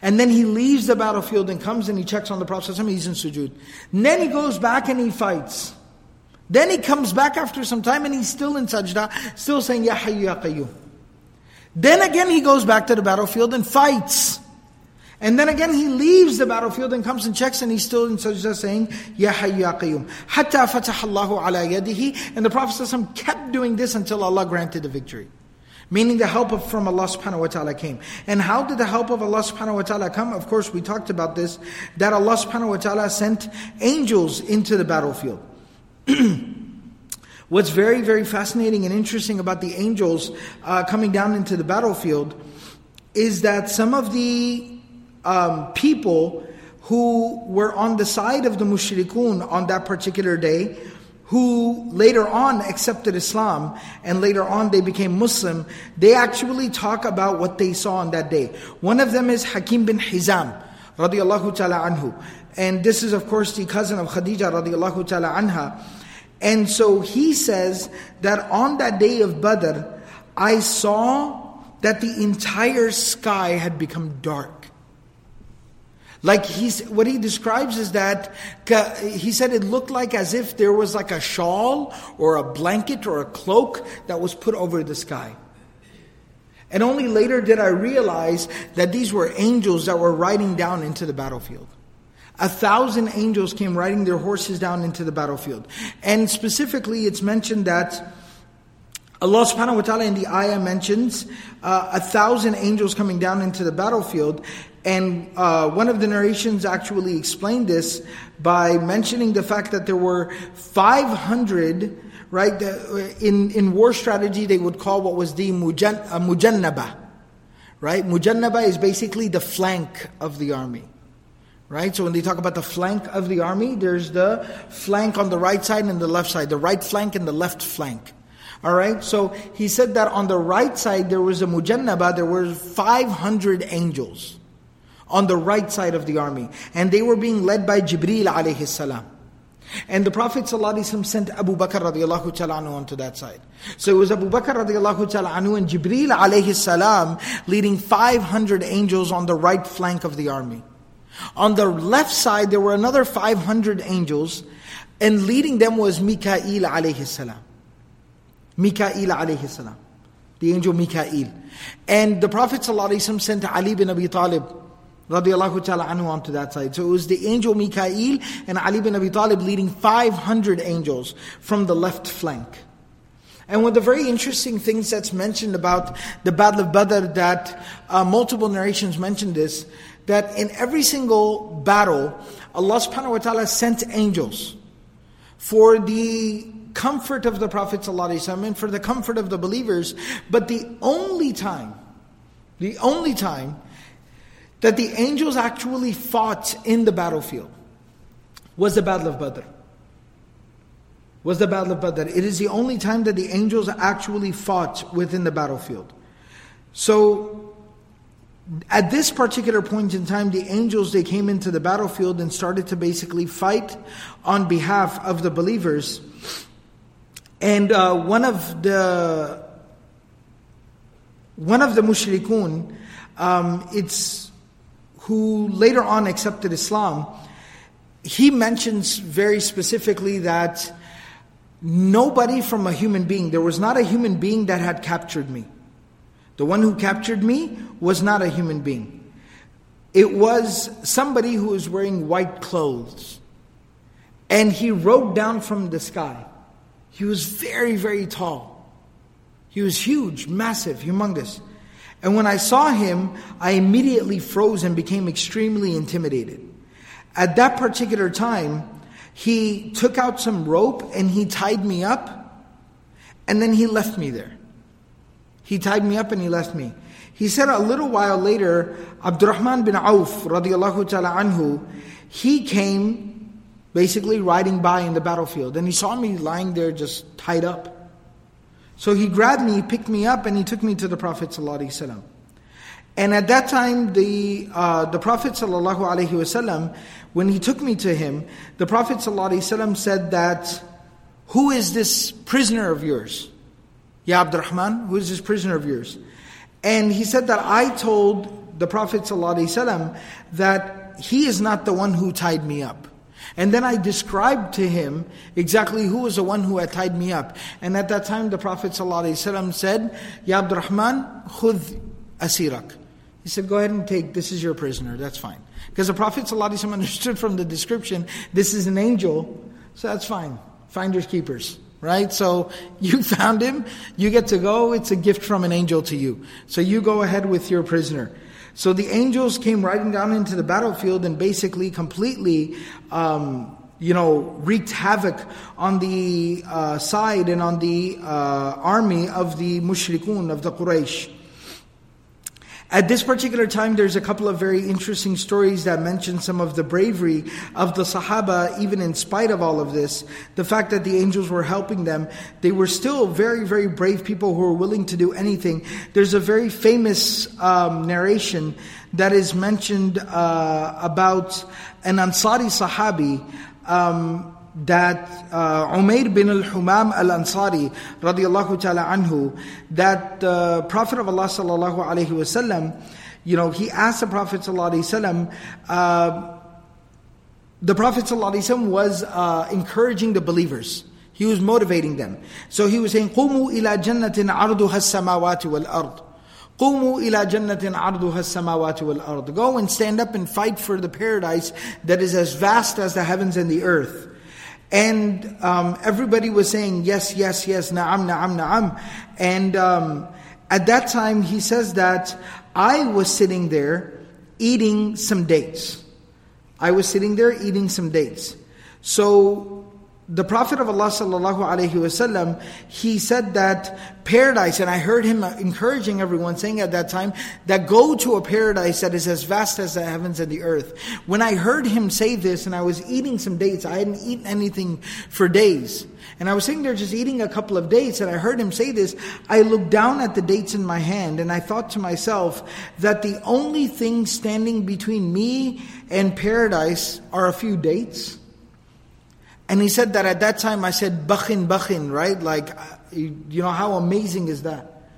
and then he leaves the battlefield and comes and he checks on the Prophet. He's in sujood. And then he goes back and he fights. Then he comes back after some time and he's still in sajda, still saying, Ya Hayyu Ya Qayyum. Then again he goes back to the battlefield and fights. And then again he leaves the battlefield and comes and checks and he's still in sajda saying, Ya Hayyu Qayyum. Hatta fatah Allahu ala yadihi. And the Prophet kept doing this until Allah granted the victory. Meaning the help of, from Allah subhanahu wa ta'ala came. And how did the help of Allah subhanahu wa ta'ala come? Of course, we talked about this, that Allah subhanahu wa ta'ala sent angels into the battlefield. What's very, very fascinating and interesting about the angels uh, coming down into the battlefield is that some of the um, people who were on the side of the mushrikun on that particular day, who later on accepted Islam and later on they became Muslim, they actually talk about what they saw on that day. One of them is Hakim bin Hizam, radiallahu ta'ala anhu. And this is of course the cousin of Khadija radiallahu ta'ala anha. And so he says that on that day of Badr, I saw that the entire sky had become dark. Like he's, what he describes is that, he said it looked like as if there was like a shawl or a blanket or a cloak that was put over the sky. And only later did I realize that these were angels that were riding down into the battlefield. A thousand angels came riding their horses down into the battlefield. And specifically, it's mentioned that Allah subhanahu wa ta'ala in the ayah mentions uh, a thousand angels coming down into the battlefield. And uh, one of the narrations actually explained this by mentioning the fact that there were 500, right? In, in war strategy, they would call what was the mujan, uh, mujannaba, right? Mujannaba is basically the flank of the army. Right? So when they talk about the flank of the army, there's the flank on the right side and the left side, the right flank and the left flank. All right? So he said that on the right side there was a mujannaba, there were 500 angels on the right side of the army. And they were being led by Jibreel alayhi salam. And the Prophet sent Abu Bakr radiallahu ta'ala anhu onto that side. So it was Abu Bakr radiallahu anhu and Jibreel alayhi salam leading 500 angels on the right flank of the army. On the left side there were another 500 angels and leading them was Mikael alayhi salam. Mikael alayhi salam. The angel Mikael. And the Prophet sent Ali bin Abi Talib radiallahu ta'ala anhu onto that side. So it was the angel Mikael and Ali bin Abi Talib leading 500 angels from the left flank. And one of the very interesting things that's mentioned about the Battle of Badr, that uh, multiple narrations mention this, that in every single battle, Allah subhanahu wa ta'ala sent angels for the comfort of the Prophet and for the comfort of the believers. But the only time, the only time that the angels actually fought in the battlefield was the Battle of Badr. was the Battle of Badr. It is the only time that the angels actually fought within the battlefield. So, at this particular point in time, the angels they came into the battlefield and started to basically fight on behalf of the believers. And uh, one of the one of the mushrikun, um, it's who later on accepted Islam. He mentions very specifically that nobody from a human being, there was not a human being that had captured me. The one who captured me was not a human being. It was somebody who was wearing white clothes. And he rode down from the sky. He was very, very tall. He was huge, massive, humongous. And when I saw him, I immediately froze and became extremely intimidated. At that particular time, he took out some rope and he tied me up, and then he left me there. He tied me up and he left me. He said a little while later, Abdurrahman bin Auf, radiallahu ta'ala anhu, he came basically riding by in the battlefield and he saw me lying there just tied up. So he grabbed me, he picked me up, and he took me to the Prophet ﷺ. And at that time, the uh, the Prophet ﷺ, when he took me to him, the Prophet ﷺ said that, "Who is this prisoner of yours?" Ya Abdurrahman, who is this prisoner of yours? And he said that I told the Prophet ﷺ that he is not the one who tied me up. And then I described to him exactly who was the one who had tied me up. And at that time the Prophet ﷺ said, Ya Abdurrahman, khudh asirak. He said, go ahead and take, this is your prisoner, that's fine. Because the Prophet ﷺ understood from the description, this is an angel, so that's fine. Finders keepers right? So you found him, you get to go, it's a gift from an angel to you. So you go ahead with your prisoner. So the angels came riding down into the battlefield and basically completely, um, you know, wreaked havoc on the uh, side and on the uh, army of the mushrikun, of the Quraysh. At this particular time, there's a couple of very interesting stories that mention some of the bravery of the Sahaba, even in spite of all of this. The fact that the angels were helping them, they were still very, very brave people who were willing to do anything. There's a very famous um, narration that is mentioned uh, about an Ansari Sahabi. Um, that uh, Umair bin al-Humam al-Ansari radiallahu ta'ala anhu, that the uh, Prophet of Allah sallallahu alayhi wasallam, you know, he asked the Prophet sallallahu alayhi wasallam, uh, the Prophet sallallahu alayhi wasallam was uh, encouraging the believers. He was motivating them. So he was saying, قُومُوا إِلَى جَنَّةٍ عَرْضُهَا السَّمَاوَاتِ وَالْأَرْضِ قُومُوا إِلَى جَنَّةٍ عَرْضُهَا السَّمَاوَاتِ وَالْأَرْضِ Go and stand up and fight for the paradise that is as vast as the heavens and the earth. And um, everybody was saying, yes, yes, yes, na'am, na'am, na'am. And um, at that time, he says that I was sitting there eating some dates. I was sitting there eating some dates. So the Prophet of Allah sallallahu alaihi wasallam, he said that paradise, and I heard him encouraging everyone, saying at that time that go to a paradise that is as vast as the heavens and the earth. When I heard him say this, and I was eating some dates, I hadn't eaten anything for days, and I was sitting there just eating a couple of dates, and I heard him say this. I looked down at the dates in my hand, and I thought to myself that the only thing standing between me and paradise are a few dates. And he said that at that time I said, Bakhin, Bakhin, right? Like, uh, you know, how amazing is that?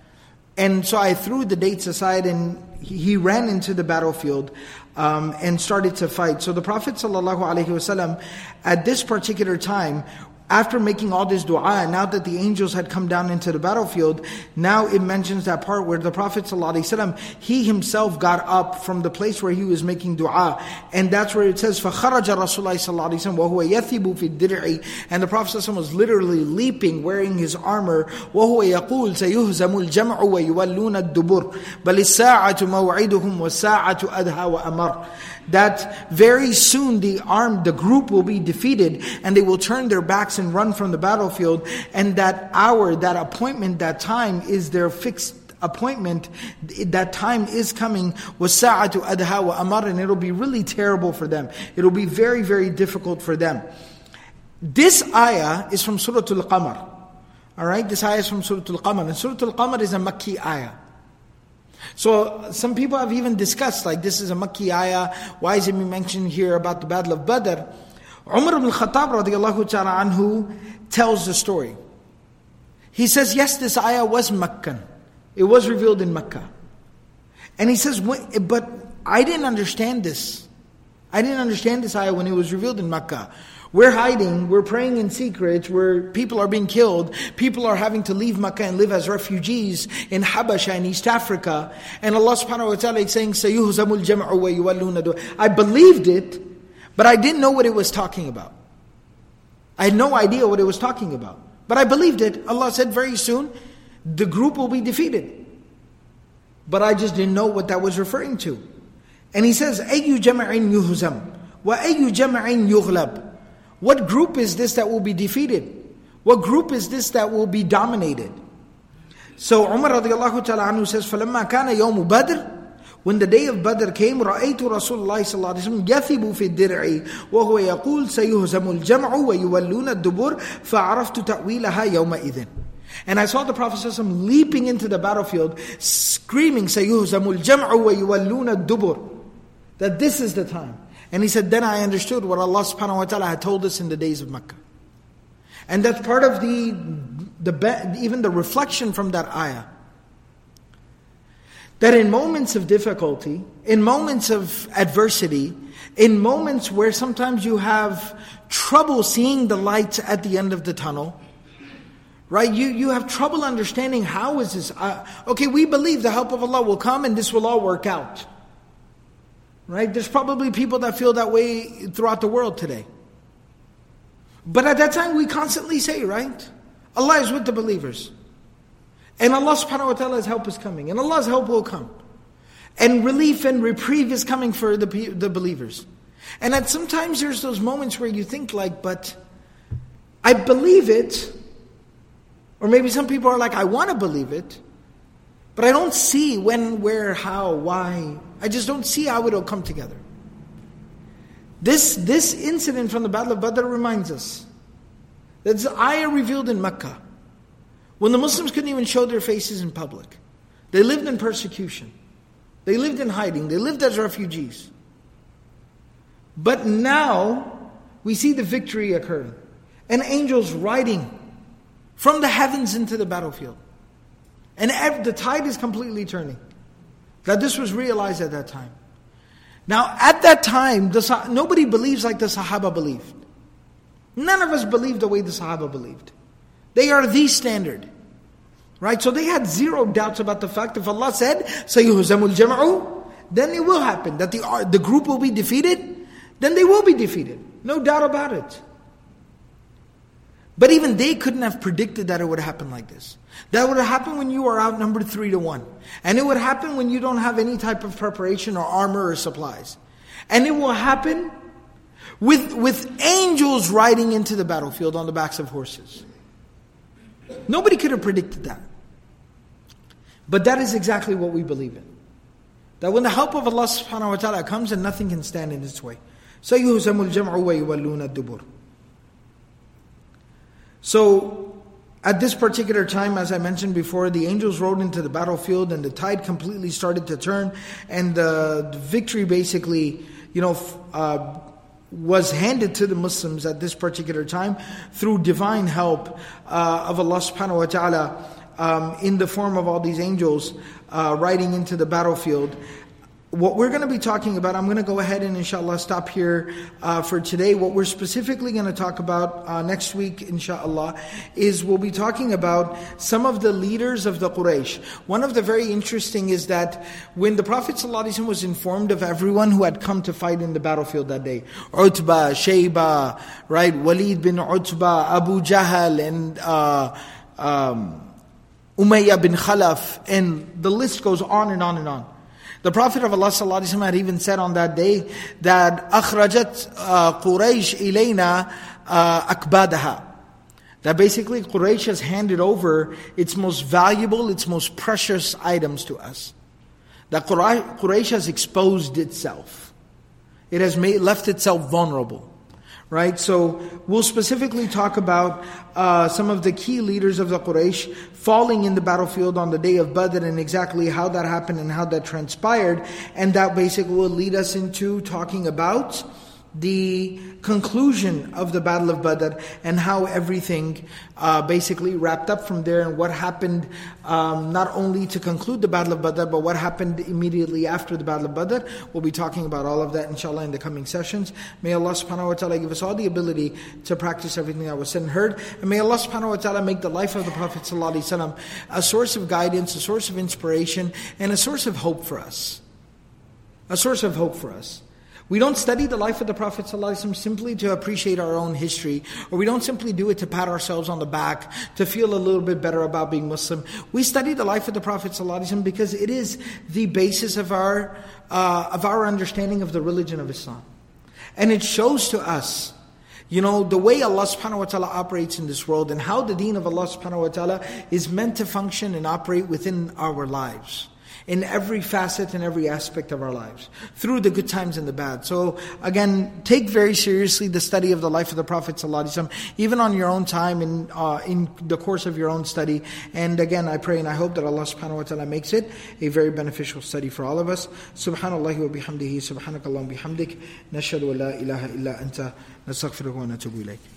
And so I threw the dates aside and he ran into the battlefield um, and started to fight. So the Prophet ﷺ, at this particular time, after making all this dua, now that the angels had come down into the battlefield, now it mentions that part where the Prophet ﷺ, he himself got up from the place where he was making dua. And that's where it says, فَخَرَجَ رَسُولُ اللَّهِ صَلَّى وَهُوَ يَثِبُ فِي الدِّرْعِ And the Prophet ﷺ was literally leaping, wearing his armor, وَهُوَ يَقُولُ سَيُهْزَمُ الْجَمْعُ وَيُوَلُّونَ الدُّبُرِ بَلِ السَّاعَةُ مَوْعِدُهُمْ وَالسَّاعَةُ أَدْهَى وَأَمَرُ that very soon the arm, the group will be defeated and they will turn their backs and run from the battlefield. And that hour, that appointment, that time is their fixed appointment, that time is coming, adha wa amar, and it'll be really terrible for them. It'll be very, very difficult for them. This ayah is from Surah Al-Qamar. Alright, this ayah is from Surah Al-Qamar. And Surah Al-Qamar is a Makki ayah. So some people have even discussed, like this is a Makki ayah, why is it mentioned here about the Battle of Badr? Umar ibn Khattab radiallahu ta'ala anhu tells the story. He says, yes, this ayah was Meccan. It was revealed in Mecca. And he says, but I didn't understand this. I didn't understand this ayah when it was revealed in Mecca. We're hiding, we're praying in secret, where people are being killed, people are having to leave Mecca and live as refugees in Habasha in East Africa. And Allah subhanahu wa ta'ala is saying, سَيُهْزَمُ الْجَمْعُ وَيُوَلُّونَ I believed it, but I didn't know what it was talking about. I had no idea what it was talking about. But I believed it. Allah said very soon, the group will be defeated. But I just didn't know what that was referring to. And he says, أَيُّ جَمَعٍ يُهْزَمْ وَأَيُّ جَمَعٍ يُغْلَبْ What group is this that will be defeated? What group is this that will be dominated? So Umar radiallahu ta'ala anhu says, فَلَمَّا كَانَ يَوْمُ بَدْرٍ when the day of Badr came, رأيت رسول الله صلى الله عليه وسلم يثب في الدرع وهو يقول سيهزم الجمع ويولون الدبر فعرفت تأويلها يومئذ. And I saw the Prophet ﷺ leaping into the battlefield, screaming, سيهزم الجمع ويولون الدبر. That this is the time. And he said, then I understood what Allah subhanahu wa ta'ala had told us in the days of Makkah. And that's part of the, the even the reflection from that ayah that in moments of difficulty, in moments of adversity, in moments where sometimes you have trouble seeing the light at the end of the tunnel, right? You, you have trouble understanding how is this. Uh, okay, we believe the help of Allah will come and this will all work out. Right? There's probably people that feel that way throughout the world today. But at that time, we constantly say, right? Allah is with the believers. And Allah subhanahu wa ta'ala's help is coming. And Allah's help will come. And relief and reprieve is coming for the, the believers. And that sometimes there's those moments where you think like, but I believe it. Or maybe some people are like, I want to believe it. But I don't see when, where, how, why. I just don't see how it'll come together. This, this incident from the Battle of Badr reminds us that the ayah revealed in Mecca when the Muslims couldn't even show their faces in public. They lived in persecution. They lived in hiding. They lived as refugees. But now we see the victory occurring and angels riding from the heavens into the battlefield. And the tide is completely turning. That this was realized at that time. Now, at that time, the, nobody believes like the Sahaba believed. None of us believed the way the Sahaba believed. They are the standard. Right? So they had zero doubts about the fact if Allah said, Sayyuhuzamul jam'u, then it will happen. That the, the group will be defeated, then they will be defeated. No doubt about it. But even they couldn't have predicted that it would happen like this. That would happen when you are outnumbered three to one. And it would happen when you don't have any type of preparation or armor or supplies. And it will happen with, with angels riding into the battlefield on the backs of horses. Nobody could have predicted that. But that is exactly what we believe in. That when the help of Allah subhanahu wa ta'ala comes and nothing can stand in its way. So at this particular time, as I mentioned before, the angels rode into the battlefield and the tide completely started to turn and the victory basically, you know, uh, was handed to the Muslims at this particular time through divine help uh, of Allah subhanahu wa ta'ala um, in the form of all these angels uh, riding into the battlefield what we're going to be talking about, I'm going to go ahead and inshallah stop here uh, for today. What we're specifically going to talk about uh, next week, inshallah, is we'll be talking about some of the leaders of the Quraysh. One of the very interesting is that when the Prophet ﷺ was informed of everyone who had come to fight in the battlefield that day, Utbah, Shayba, right, Walid bin Utbah, Abu Jahl, and uh, um, Umayyah bin Khalaf, and the list goes on and on and on. The Prophet of Allah ﷺ had even said on that day that أخرجت قريش إلينا أكبادها. That basically Quraysh has handed over its most valuable, its most precious items to us. That Quraysh has exposed itself. It has made, left itself vulnerable. right? So we'll specifically talk about uh, some of the key leaders of the Quraysh falling in the battlefield on the day of Badr and exactly how that happened and how that transpired. And that basically will lead us into talking about the conclusion of the Battle of Badr and how everything uh, basically wrapped up from there and what happened um, not only to conclude the Battle of Badr but what happened immediately after the Battle of Badr. We'll be talking about all of that inshallah in the coming sessions. May Allah subhanahu wa ta'ala give us all the ability to practice everything that was said and heard. And may Allah subhanahu wa ta'ala make the life of the Prophet ﷺ a source of guidance, a source of inspiration, and a source of hope for us. A source of hope for us. We don't study the life of the Prophet ﷺ simply to appreciate our own history, or we don't simply do it to pat ourselves on the back, to feel a little bit better about being Muslim. We study the life of the Prophet ﷺ because it is the basis of our, uh, of our understanding of the religion of Islam. And it shows to us you know, the way Allah subhanahu wa ta'ala operates in this world and how the deen of Allah subhanahu wa ta'ala is meant to function and operate within our lives in every facet and every aspect of our lives, through the good times and the bad. So again, take very seriously the study of the life of the Prophet even on your own time in uh, in the course of your own study. And again, I pray and I hope that Allah subhanahu wa ta'ala makes it a very beneficial study for all of us. Subhanallah wa bihamdihi, subhanakallah bihamdik, nashadu wa la ilaha illa anta, nastaghfiruka wa natubu ilayk.